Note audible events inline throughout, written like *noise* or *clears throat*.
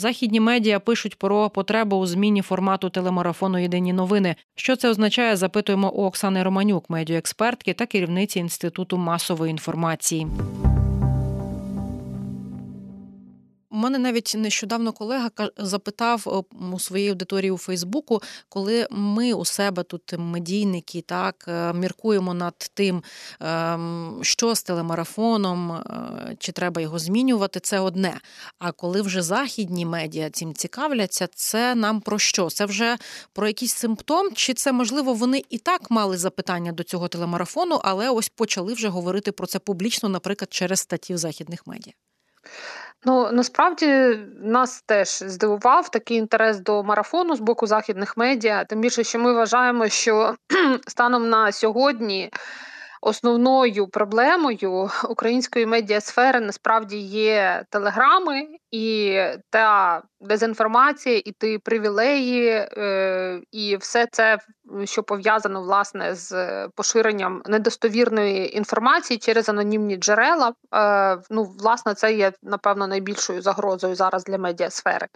Західні медіа пишуть про потребу у зміні формату телемарафону Єдині новини. Що це означає? Запитуємо у Оксани Романюк, медіаекспертки та керівниці інституту масової інформації. Мене навіть нещодавно колега запитав у своїй аудиторії у Фейсбуку, коли ми у себе тут медійники так е, міркуємо над тим, ем, що з телемарафоном, е, чи треба його змінювати, це одне. А коли вже західні медіа цим цікавляться, це нам про що? Це вже про якийсь симптом, чи це можливо вони і так мали запитання до цього телемарафону, але ось почали вже говорити про це публічно, наприклад, через статті в західних медіа. Ну насправді нас теж здивував такий інтерес до марафону з боку західних медіа. Тим більше, що ми вважаємо, що *clears throat* станом на сьогодні основною проблемою української медіасфери насправді є телеграми і та дезінформація, і ті привілеї, е, і все це, що пов'язано власне з поширенням недостовірної інформації через анонімні джерела. Е, ну, власне, це є напевно найбільшою загрозою зараз для медіасфери.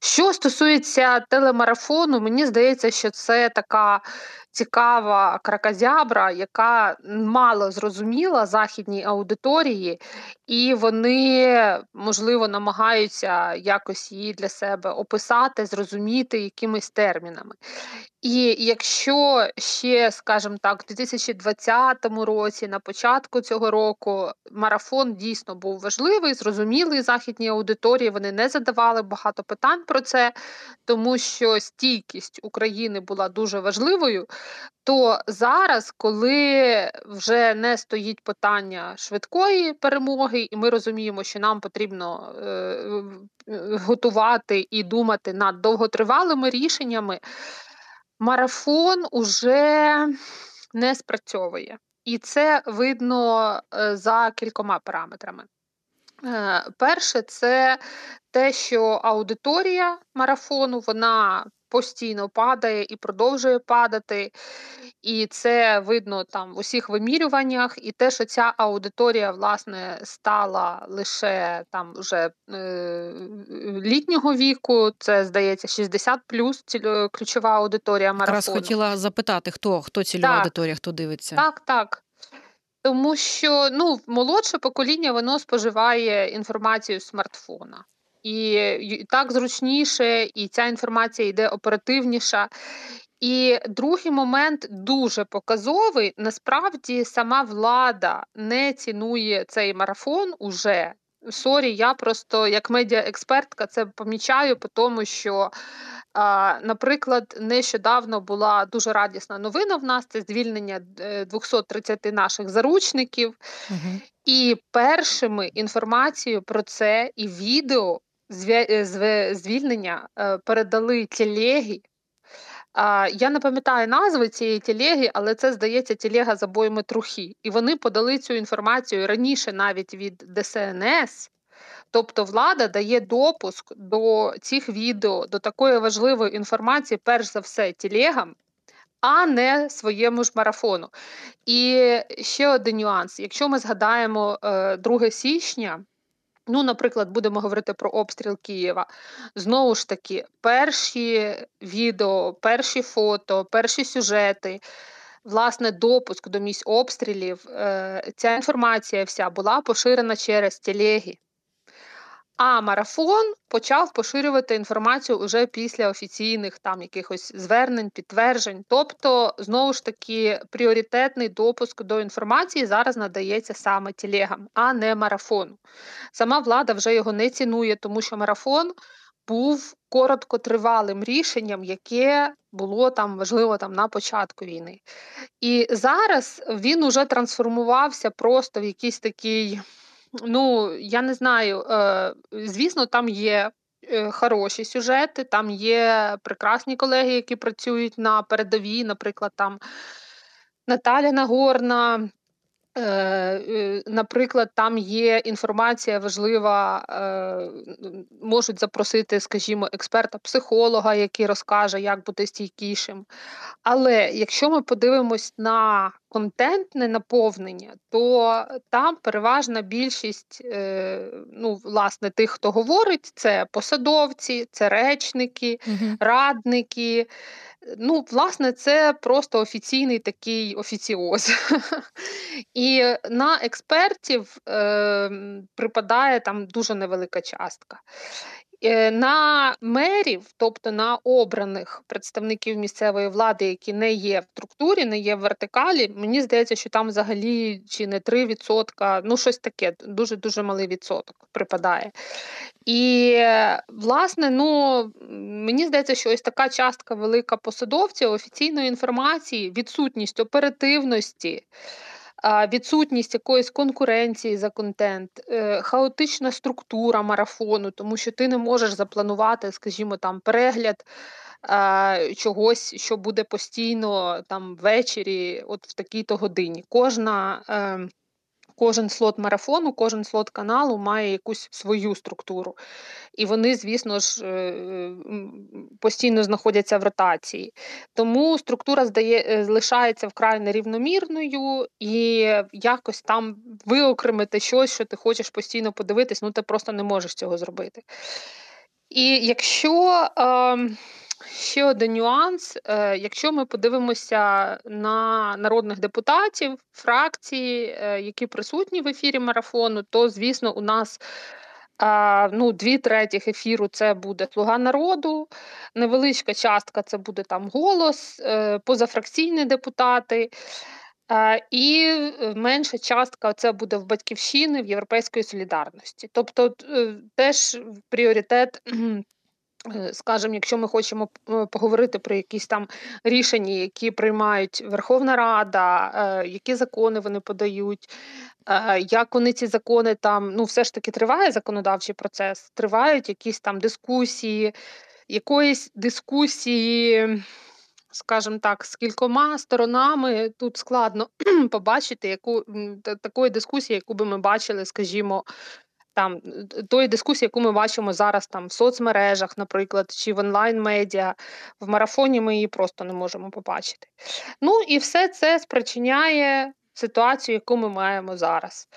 Що стосується телемарафону, мені здається, що це така цікава кракозябра, яка мало зрозуміла західній аудиторії, і вони, можливо, намагаються якось її для себе описати, зрозуміти якимись термінами. І якщо ще, скажімо так, у 2020 році, на початку цього року, марафон дійсно був важливий, зрозумілий західній аудиторії, вони не задавали багато питань про це, тому що стійкість України була дуже важливою. То зараз, коли вже не стоїть питання швидкої перемоги, і ми розуміємо, що нам потрібно е, готувати і думати над довготривалими рішеннями марафон уже не спрацьовує. І це видно е, за кількома параметрами. Е, перше, це те, що аудиторія марафону вона постійно падає і продовжує падати. І це видно там в усіх вимірюваннях, і те, що ця аудиторія власне стала лише там вже е, літнього віку, це здається 60 плюс ключова аудиторія марафону. Раз хотіла запитати, хто хто цільова так. аудиторія, хто дивиться. Так, так. Тому що ну, молодше покоління воно споживає інформацію з смартфона. І так зручніше, і ця інформація йде оперативніша. І другий момент дуже показовий. Насправді сама влада не цінує цей марафон уже. Sorry, я просто як медіаекспертка це помічаю, по тому що, наприклад, нещодавно була дуже радісна новина в нас це звільнення 230 е, наших заручників. Угу. І першими інформацією про це і відео звільнення е, передали телегі Я не пам'ятаю назви цієї телеги, але це здається телега з обоями трухи. І вони подали цю інформацію раніше навіть від ДСНС. Тобто влада дає допуск до цих відео, до такої важливої інформації, перш за все, телегам, а не своєму ж марафону. І ще один нюанс: якщо ми згадаємо 2 е, січня, Ну, наприклад, будемо говорити про обстріл Києва. Знову ж таки, перші відео, перші фото, перші сюжети, власне, допуск до місць обстрілів, е, ця інформація вся була поширена через телеги. А марафон почав поширювати інформацію уже після офіційних там якихось звернень, підтверджень. Тобто, знову ж таки, пріоритетний допуск до інформації зараз надається саме телегам, а не марафону. Сама влада вже його не цінує, тому що марафон був короткотривалим рішенням, яке було там важливо там на початку війни. І зараз він уже трансформувався просто в якийсь такий. Ну, я не знаю. Е, звісно, там є е, хороші сюжети, там є прекрасні колеги, які працюють на передовій, наприклад, там Наталя Нагорна. Е, наприклад, там є інформація важлива, можуть запросити, скажімо, експерта-психолога, який розкаже, як бути стійкішим. Але якщо ми подивимось на контентне наповнення, то там переважна більшість е, ну, власне, тих, хто говорить, це посадовці, це речники, угу. радники. Ну, власне, це просто офіційний такий офіціоз. *laughs* І на експертів е, припадає там дуже невелика частка. Е, на мерів, тобто на обраних представників місцевої влади, які не є в структурі, не є в вертикалі, мені здається, що там взагалі чи не 3%, ну щось таке, дуже дуже малий відсоток припадає. І, власне, ну мені здається, що ось така частка велика посадовців офіційної інформації, відсутність оперативності відсутність якоїсь конкуренції за контент, е, хаотична структура марафону, тому що ти не можеш запланувати, скажімо, там перегляд. Чогось, що буде постійно там ввечері, от в такій-то годині. Кожна ем, Кожен слот марафону, кожен слот каналу має якусь свою структуру. І вони, звісно ж, е, постійно знаходяться в ротації. Тому структура здає, е, лишається вкрай нерівномірною, і якось там виокремити щось, що ти хочеш постійно подивитись, ну ти просто не можеш цього зробити. І якщо. Е, Ще один нюанс. Е, якщо ми подивимося на народних депутатів, фракції, е, які присутні в ефірі марафону, то звісно у нас ну, Дві третіх ефіру це буде Слуга народу, невеличка частка це буде там голос, е, позафракційні депутати. І менша частка це буде в батьківщини в Європейської солідарності. Тобто теж пріоритет Е, скажімо, якщо ми хочемо е, поговорити про якісь там рішення, які приймають Верховна Рада, е, які закони вони подають, як вони ці закони там, ну все ж таки триває законодавчий процес, тривають якісь там дискусії, якоїсь дискусії, скажімо так, з кількома сторонами тут складно *clears throat* побачити яку такої дискусії, яку би ми бачили, скажімо, там тої дискусії, яку ми бачимо зараз там в соцмережах, наприклад, чи в онлайн-медіа, в марафоні ми її просто не можемо побачити. Ну і все це спричиняє ситуацію, яку ми маємо зараз.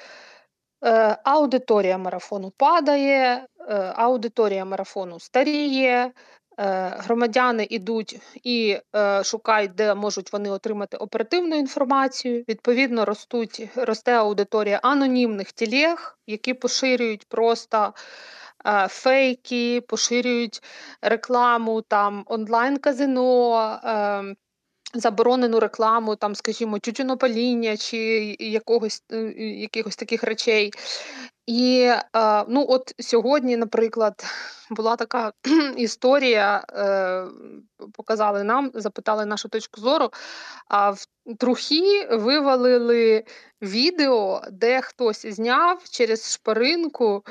Е, Аудиторія марафону падає, е, аудиторія марафону старіє, Е, громадяни йдуть і е, шукають, де можуть вони отримати оперативну інформацію. Відповідно, ростуть, росте аудиторія анонімних тілег, які поширюють просто е, фейки, поширюють рекламу там онлайн-казино. Заборонену рекламу, там, скажімо, тютюнопаління чи якогось якихось таких речей. І е, ну, от сьогодні, наприклад, була така *clears throat* історія, е, показали нам, запитали нашу точку зору. А в трухі вивалили відео, де хтось зняв через шпаринку,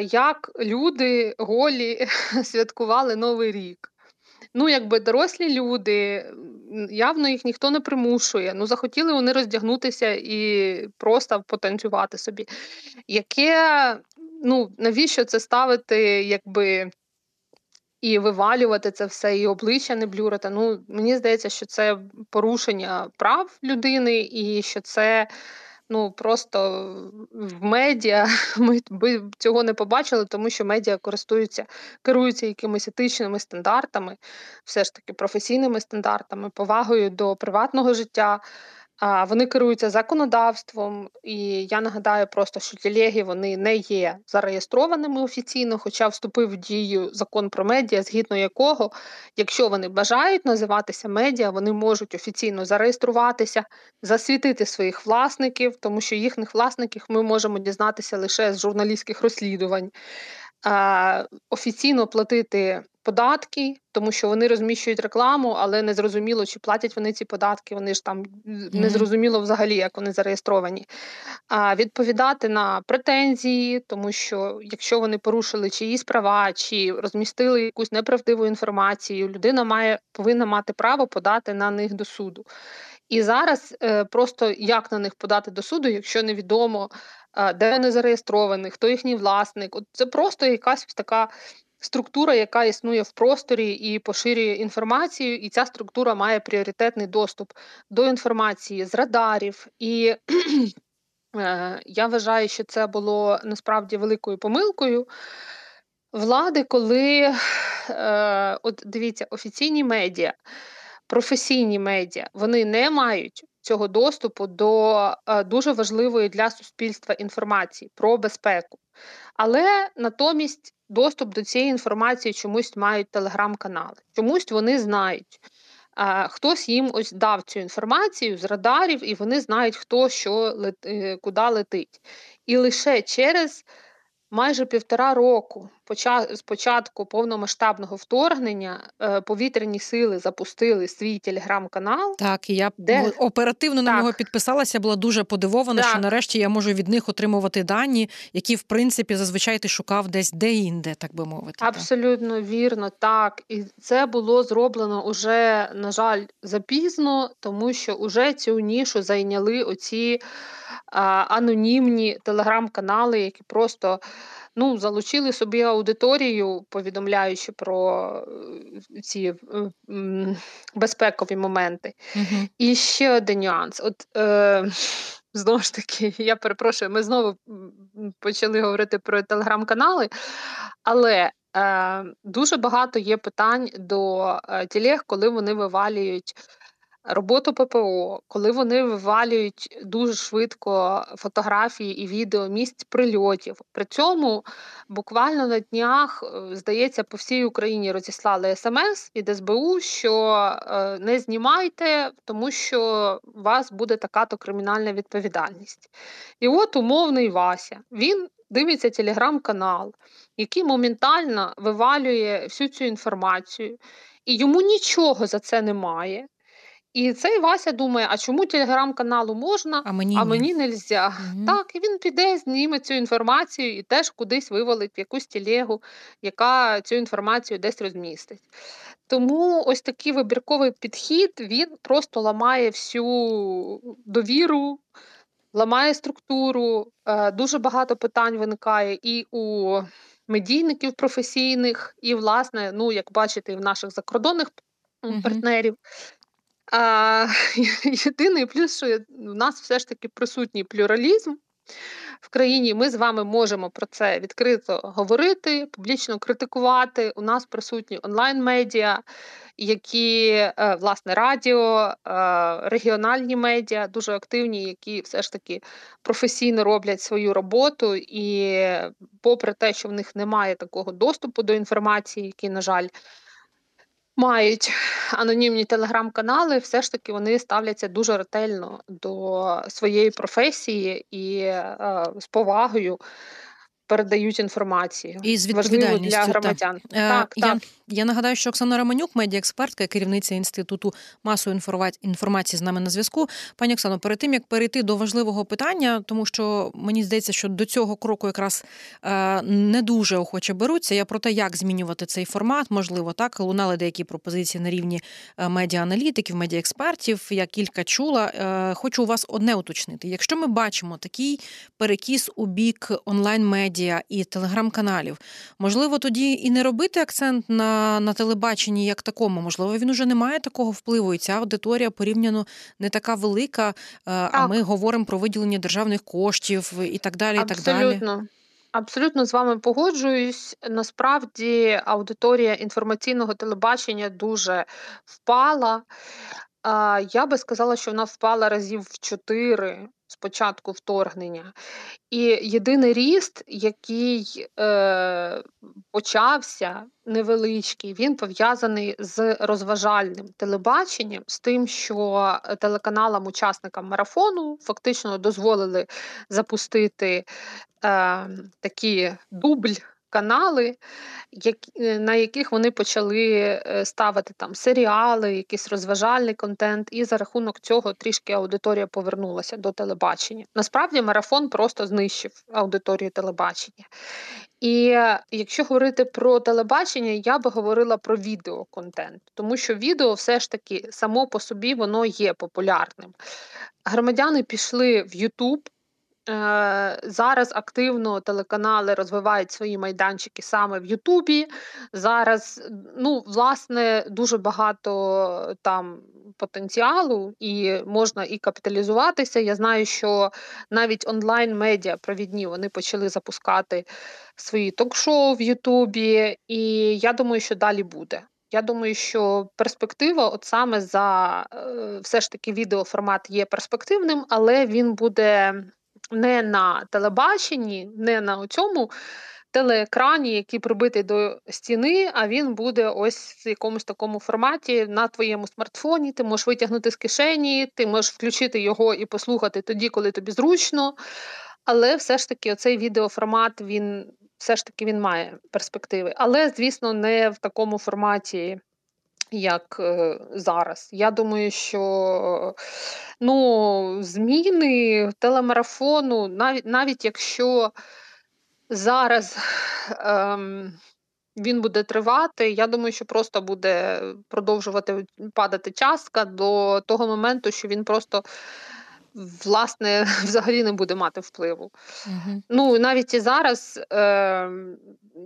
як люди голі *laughs* святкували Новий рік. Ну, якби дорослі люди, явно їх ніхто не примушує. Ну, захотіли вони роздягнутися і просто потанцювати собі. Яке, ну, навіщо це ставити, якби. І вивалювати це все, і обличчя не блюрити. Ну, мені здається, що це порушення прав людини, і що це ну просто в медіа *laughs* ми би цього не побачили, тому що медіа користуються, керуються якимись етичними стандартами, все ж таки професійними стандартами, повагою до приватного життя. Вони керуються законодавством, і я нагадаю просто, що телеги вони не є зареєстрованими офіційно, хоча вступив в дію закон про медіа, згідно якого, якщо вони бажають називатися медіа, вони можуть офіційно зареєструватися, засвітити своїх власників, тому що їхніх власників ми можемо дізнатися лише з журналістських розслідувань, офіційно платити податки, тому що вони розміщують рекламу, але не зрозуміло, чи платять вони ці податки. Вони ж там не зрозуміло взагалі, як вони зареєстровані. А відповідати на претензії, тому що якщо вони порушили чиїсь права, чи розмістили якусь неправдиву інформацію, людина має повинна мати право подати на них до суду. І зараз е, просто як на них подати до суду, якщо невідомо, е, де вони зареєстровані, хто їхній власник. От Це просто якась така структура, яка існує в просторі і поширює інформацію, і ця структура має пріоритетний доступ до інформації з радарів. І *clears throat* е, я вважаю, що це було насправді великою помилкою влади, коли е, от дивіться, офіційні медіа, професійні медіа, вони не мають цього доступу до е, дуже важливої для суспільства інформації про безпеку. Але натомість доступ до цієї інформації чомусь мають телеграм-канали, чомусь вони знають. А, Хтось їм ось дав цю інформацію з радарів, і вони знають, хто що лет, е, куди летить. І лише через майже півтора року з початку повномасштабного вторгнення е, повітряні сили запустили свій телеграм-канал. Так, і я де... оперативно на нього підписалася, була дуже подивована, так. що нарешті я можу від них отримувати дані, які в принципі зазвичай ти шукав десь де-інде, так би мовити. Абсолютно так. вірно, так. І це було зроблено уже, на жаль, запізно, тому що уже цю нішу зайняли оці анонімні телеграм-канали, які просто ну, залучили собі аудиторію, повідомляючи про е, ці е, безпекові моменти. Угу. І ще один нюанс. От е, *laughs* Знову ж таки, я перепрошую, ми знову почали говорити про телеграм-канали, але е, дуже багато є питань до е, тілег, коли вони вивалюють роботу ППО, коли вони вивалюють дуже швидко фотографії і відео місць прильотів. При цьому буквально на днях, е, здається, по всій Україні розіслали смс від СБУ, що е, не знімайте, тому що у вас буде така то кримінальна відповідальність. І от умовний Вася. Він дивиться телеграм-канал, який моментально вивалює всю цю інформацію, і йому нічого за це немає. І цей Вася думає, а чому телеграм-каналу можна, а мені а мені нельзя. Угу. Так, і він піде, зніме цю інформацію і теж кудись вивалить в якусь телегу, яка цю інформацію десь розмістить. Тому ось такий вибірковий підхід він просто ламає всю довіру, ламає структуру. Е, дуже багато питань виникає і у медійників професійних, і, власне, ну, як бачите, і в наших закордонних партнерів. А, *laughs* Єдиний плюс, що у нас все ж таки присутній плюралізм в країні. Ми з вами можемо про це відкрито говорити, публічно критикувати. У нас присутні онлайн-медіа, які е, власне радіо, е, регіональні медіа дуже активні, які все ж таки професійно роблять свою роботу. І, попри те, що в них немає такого доступу до інформації, який, на жаль, мають анонімні телеграм-канали, все ж таки вони ставляться дуже ретельно до своєї професії і е, з повагою передають інформацію і з відповідальністю для громадян. Так, е, так, я. Я нагадаю, що Оксана Романюк, медіаекспертка, керівниця інституту масової інформації з нами на зв'язку. Пані Оксано, перед тим як перейти до важливого питання, тому що мені здається, що до цього кроку якраз е, не дуже охоче беруться. Я про те, як змінювати цей формат, можливо, так лунали деякі пропозиції на рівні е, медіааналітиків, медіаекспертів. Я кілька чула. Хочу у вас одне уточнити. Якщо ми бачимо такий перекіс у бік онлайн медіа і телеграм-каналів, можливо, тоді і не робити акцент на на телебаченні як такому. Можливо, він уже не має такого впливу, і ця аудиторія порівняно не така велика. Так. А ми говоримо про виділення державних коштів і так далі. І так далі. Абсолютно з вами погоджуюсь. Насправді аудиторія інформаційного телебачення дуже впала. Я би сказала, що вона впала разів в чотири з початку вторгнення. І єдиний ріст, який е, почався невеличкий, він пов'язаний з розважальним телебаченням, з тим, що телеканалам, учасникам марафону фактично дозволили запустити е, такі дубль канали, е, на яких вони почали е, ставити там серіали, якийсь розважальний контент, і за рахунок цього трішки аудиторія повернулася до телебачення. Насправді марафон просто знищив аудиторію телебачення. І е, якщо говорити про телебачення, я би говорила про відеоконтент, тому що відео все ж таки само по собі воно є популярним. Громадяни пішли в Е, зараз активно телеканали розвивають свої майданчики саме в Ютубі. Зараз, ну, власне, дуже багато там потенціалу, і можна і капіталізуватися. Я знаю, що навіть онлайн-медіа провідні вони почали запускати свої ток-шоу в Ютубі, і я думаю, що далі буде. Я думаю, що перспектива, от саме за е, все ж таки відеоформат є перспективним, але він буде не на телебаченні, не на цьому телеекрані, який прибитий до стіни, а він буде ось в якомусь такому форматі на твоєму смартфоні. Ти можеш витягнути з кишені, ти можеш включити його і послухати тоді, коли тобі зручно. Але все ж таки, оцей відеоформат він все ж таки він має перспективи. Але, звісно, не в такому форматі як е, зараз. Я думаю, що ну, зміни телемарафону, навіть навіть якщо зараз ем, він буде тривати, я думаю, що просто буде продовжувати падати частка до того моменту, що він просто власне *laughs* взагалі не буде мати впливу. Угу. Ну навіть і зараз е,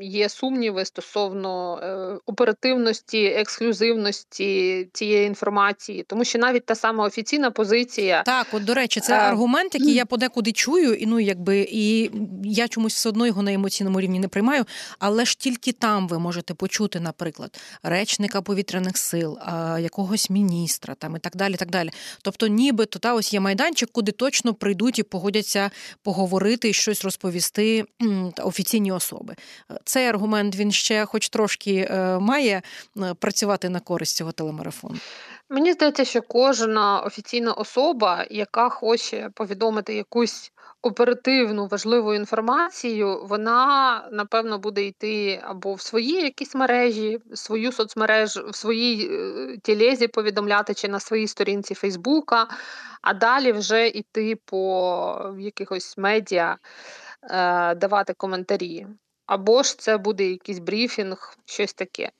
є сумніви стосовно е, оперативності, ексклюзивності цієї інформації, тому що навіть та сама офіційна позиція так, от до речі, це е, аргумент, який я подекуди чую, і ну якби і я чомусь все одно його на емоційному рівні не приймаю, але ж тільки там ви можете почути, наприклад, речника повітряних сил, якогось міністра там і так далі. так далі. Тобто, нібито та ось є майданчик, куди точно прийдуть і погодяться поговорити і щось розповісти офіційні особи цей аргумент він ще, хоч трошки, е, має е, працювати на користь цього телемарафону. Мені здається, що кожна офіційна особа, яка хоче повідомити якусь оперативну важливу інформацію, вона напевно буде йти або в свої якісь мережі, в свою соцмережу, в своїй е, тілезі повідомляти чи на своїй сторінці Фейсбука, а далі вже йти по якихось медіа, давати коментарі або ж це буде якийсь брифінг, щось таке.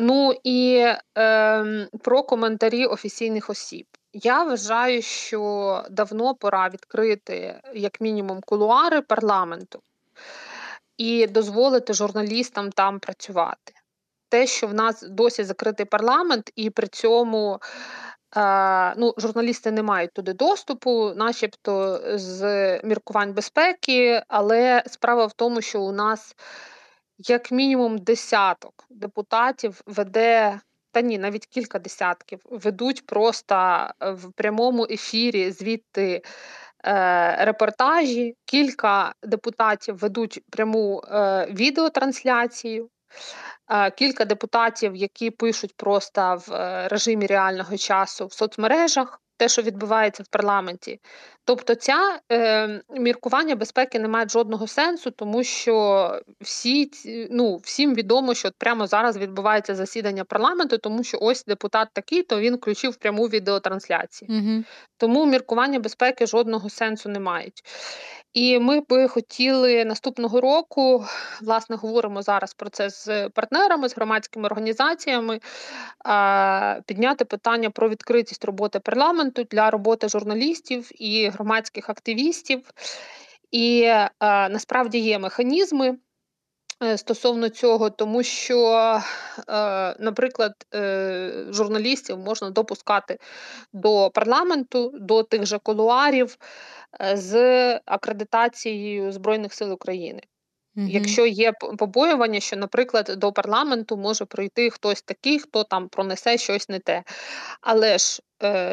Ну і е, про коментарі офіційних осіб. Я вважаю, що давно пора відкрити, як мінімум, кулуари парламенту і дозволити журналістам там працювати. Те, що в нас досі закритий парламент, і при цьому ну, Журналісти не мають туди доступу, начебто з міркувань безпеки, але справа в тому, що у нас як мінімум десяток депутатів веде. Та ні, навіть кілька десятків ведуть просто в прямому ефірі звідти е, репортажі. Кілька депутатів ведуть пряму е, відеотрансляцію. Кілька депутатів, які пишуть просто в е, режимі реального часу в соцмережах, те, що відбувається в парламенті. Тобто, ця е, міркування безпеки не має жодного сенсу, тому що всі ну, всім відомо, що от прямо зараз відбувається засідання парламенту, тому що ось депутат такий, то він включив пряму відеотрансляцію. Угу. Тому міркування безпеки жодного сенсу не мають. І ми би хотіли наступного року, власне, говоримо зараз про це з партнерами, з громадськими організаціями, підняти питання про відкритість роботи парламенту для роботи журналістів і громадських активістів. І насправді є механізми. Е, стосовно цього, тому що, е, наприклад, е, журналістів можна допускати до парламенту, до тих же колуарів з акредитацією Збройних сил України. Угу. Якщо є побоювання, що, наприклад, до парламенту може прийти хтось такий, хто там пронесе щось не те. Але ж е,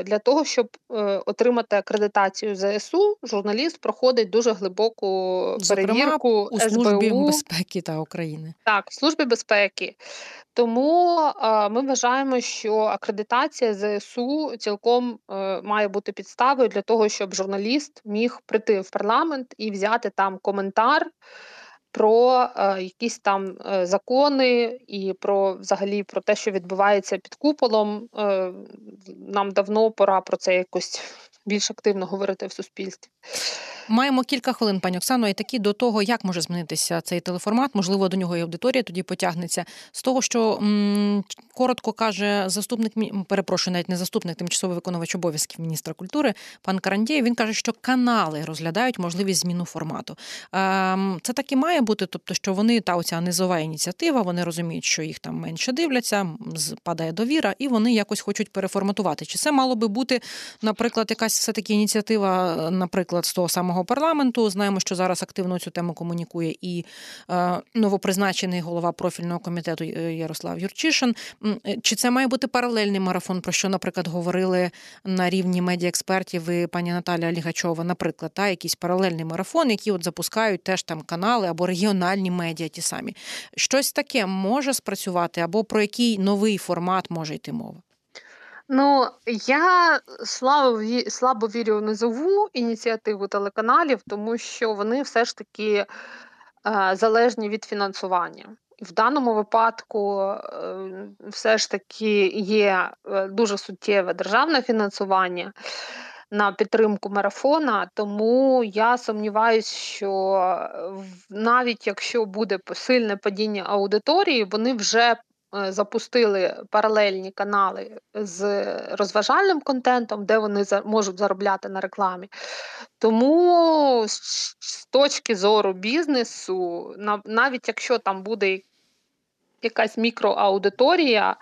для того, щоб е, отримати акредитацію ЗСУ, журналіст проходить дуже глибоку перевірку Зокрема, у службі СБУ. безпеки та України. Так, в службі безпеки. Тому е, ми вважаємо, що акредитація ЗСУ цілком е, має бути підставою для того, щоб журналіст міг прийти в парламент і взяти там коментар про е, якісь там е, закони і про взагалі про те, що відбувається під куполом. Е, нам давно пора про це якось більш активно говорити в суспільстві. Маємо кілька хвилин, пані Оксано, і такі до того, як може змінитися цей телеформат, можливо, до нього і аудиторія тоді потягнеться. З того, що м, коротко каже заступник перепрошую, навіть не заступник, тимчасовий виконувач обов'язків міністра культури, пан Карандєєв, Він каже, що канали розглядають можливість зміну формату. Ем, це так і має бути, тобто, що вони та оця низова ініціатива, вони розуміють, що їх там менше дивляться, падає довіра, і вони якось хочуть переформатувати. Чи це мало би бути, наприклад, якась все таки ініціатива, наприклад, з того самого самого парламенту. Знаємо, що зараз активно цю тему комунікує і е, новопризначений голова профільного комітету е, Ярослав Юрчишин. Е, чи це має бути паралельний марафон, про що, наприклад, говорили на рівні медіаекспертів і пані Наталя Лігачова, наприклад, та якийсь паралельний марафон, які от запускають теж там канали або регіональні медіа, ті самі щось таке може спрацювати, або про який новий формат може йти мова. Ну, я слабо слабо вірю в низову ініціативу телеканалів, тому що вони все ж таки е, залежні від фінансування. В даному випадку е, все ж таки є е, дуже суттєве державне фінансування на підтримку марафона, тому я сумніваюся, що навіть якщо буде сильне падіння аудиторії, вони вже Е, запустили паралельні канали з розважальним контентом, де вони можуть заробляти на рекламі. Тому з точки зору бізнесу, навіть якщо там буде якась мікроаудиторія,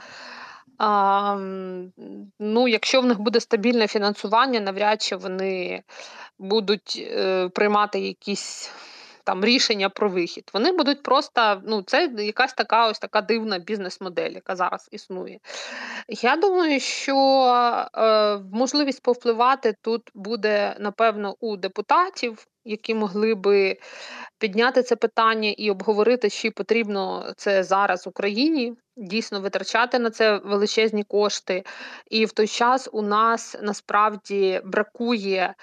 ну, Якщо в них буде стабільне фінансування, навряд чи вони будуть е, приймати якісь там рішення про вихід. Вони будуть просто, ну, це якась така ось така дивна бізнес-модель, яка зараз існує. Я думаю, що е, можливість повпливати тут буде, напевно, у депутатів. Які могли би підняти це питання і обговорити, чи потрібно це зараз Україні, дійсно витрачати на це величезні кошти. І в той час у нас насправді бракує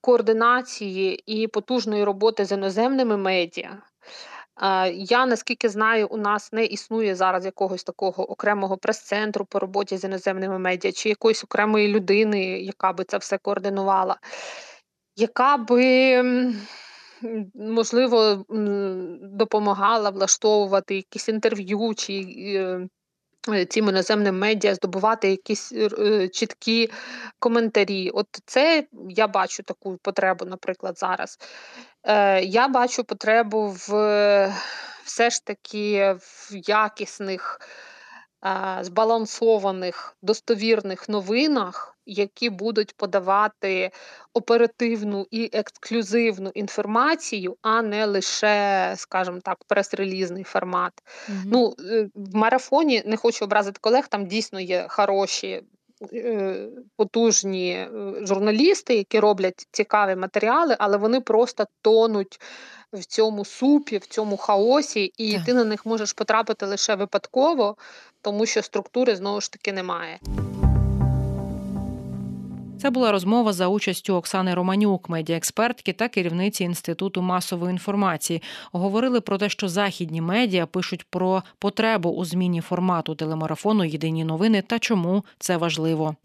координації і потужної роботи з іноземними медіа. Я наскільки знаю, у нас не існує зараз якогось такого окремого прес-центру по роботі з іноземними медіа, чи якоїсь окремої людини, яка би це все координувала, яка би, можливо, допомагала влаштовувати якісь інтерв'ю чи е, цим іноземним медіа здобувати якісь е, чіткі коментарі. От це я бачу таку потребу, наприклад, зараз. Е, Я бачу потребу в все ж таки в якісних збалансованих достовірних новинах, які будуть подавати оперативну і ексклюзивну інформацію, а не лише, скажімо так, прес-релізний формат. Угу. Ну, е, В марафоні не хочу образити колег, там дійсно є хороші. Е, потужні е, журналісти, які роблять цікаві матеріали, але вони просто тонуть в цьому супі, в цьому хаосі, і так. ти на них можеш потрапити лише випадково, тому що структури знову ж таки немає. Це була розмова за участю Оксани Романюк, медіаекспертки та керівниці інституту масової інформації. Говорили про те, що західні медіа пишуть про потребу у зміні формату телемарафону Єдині новини та чому це важливо.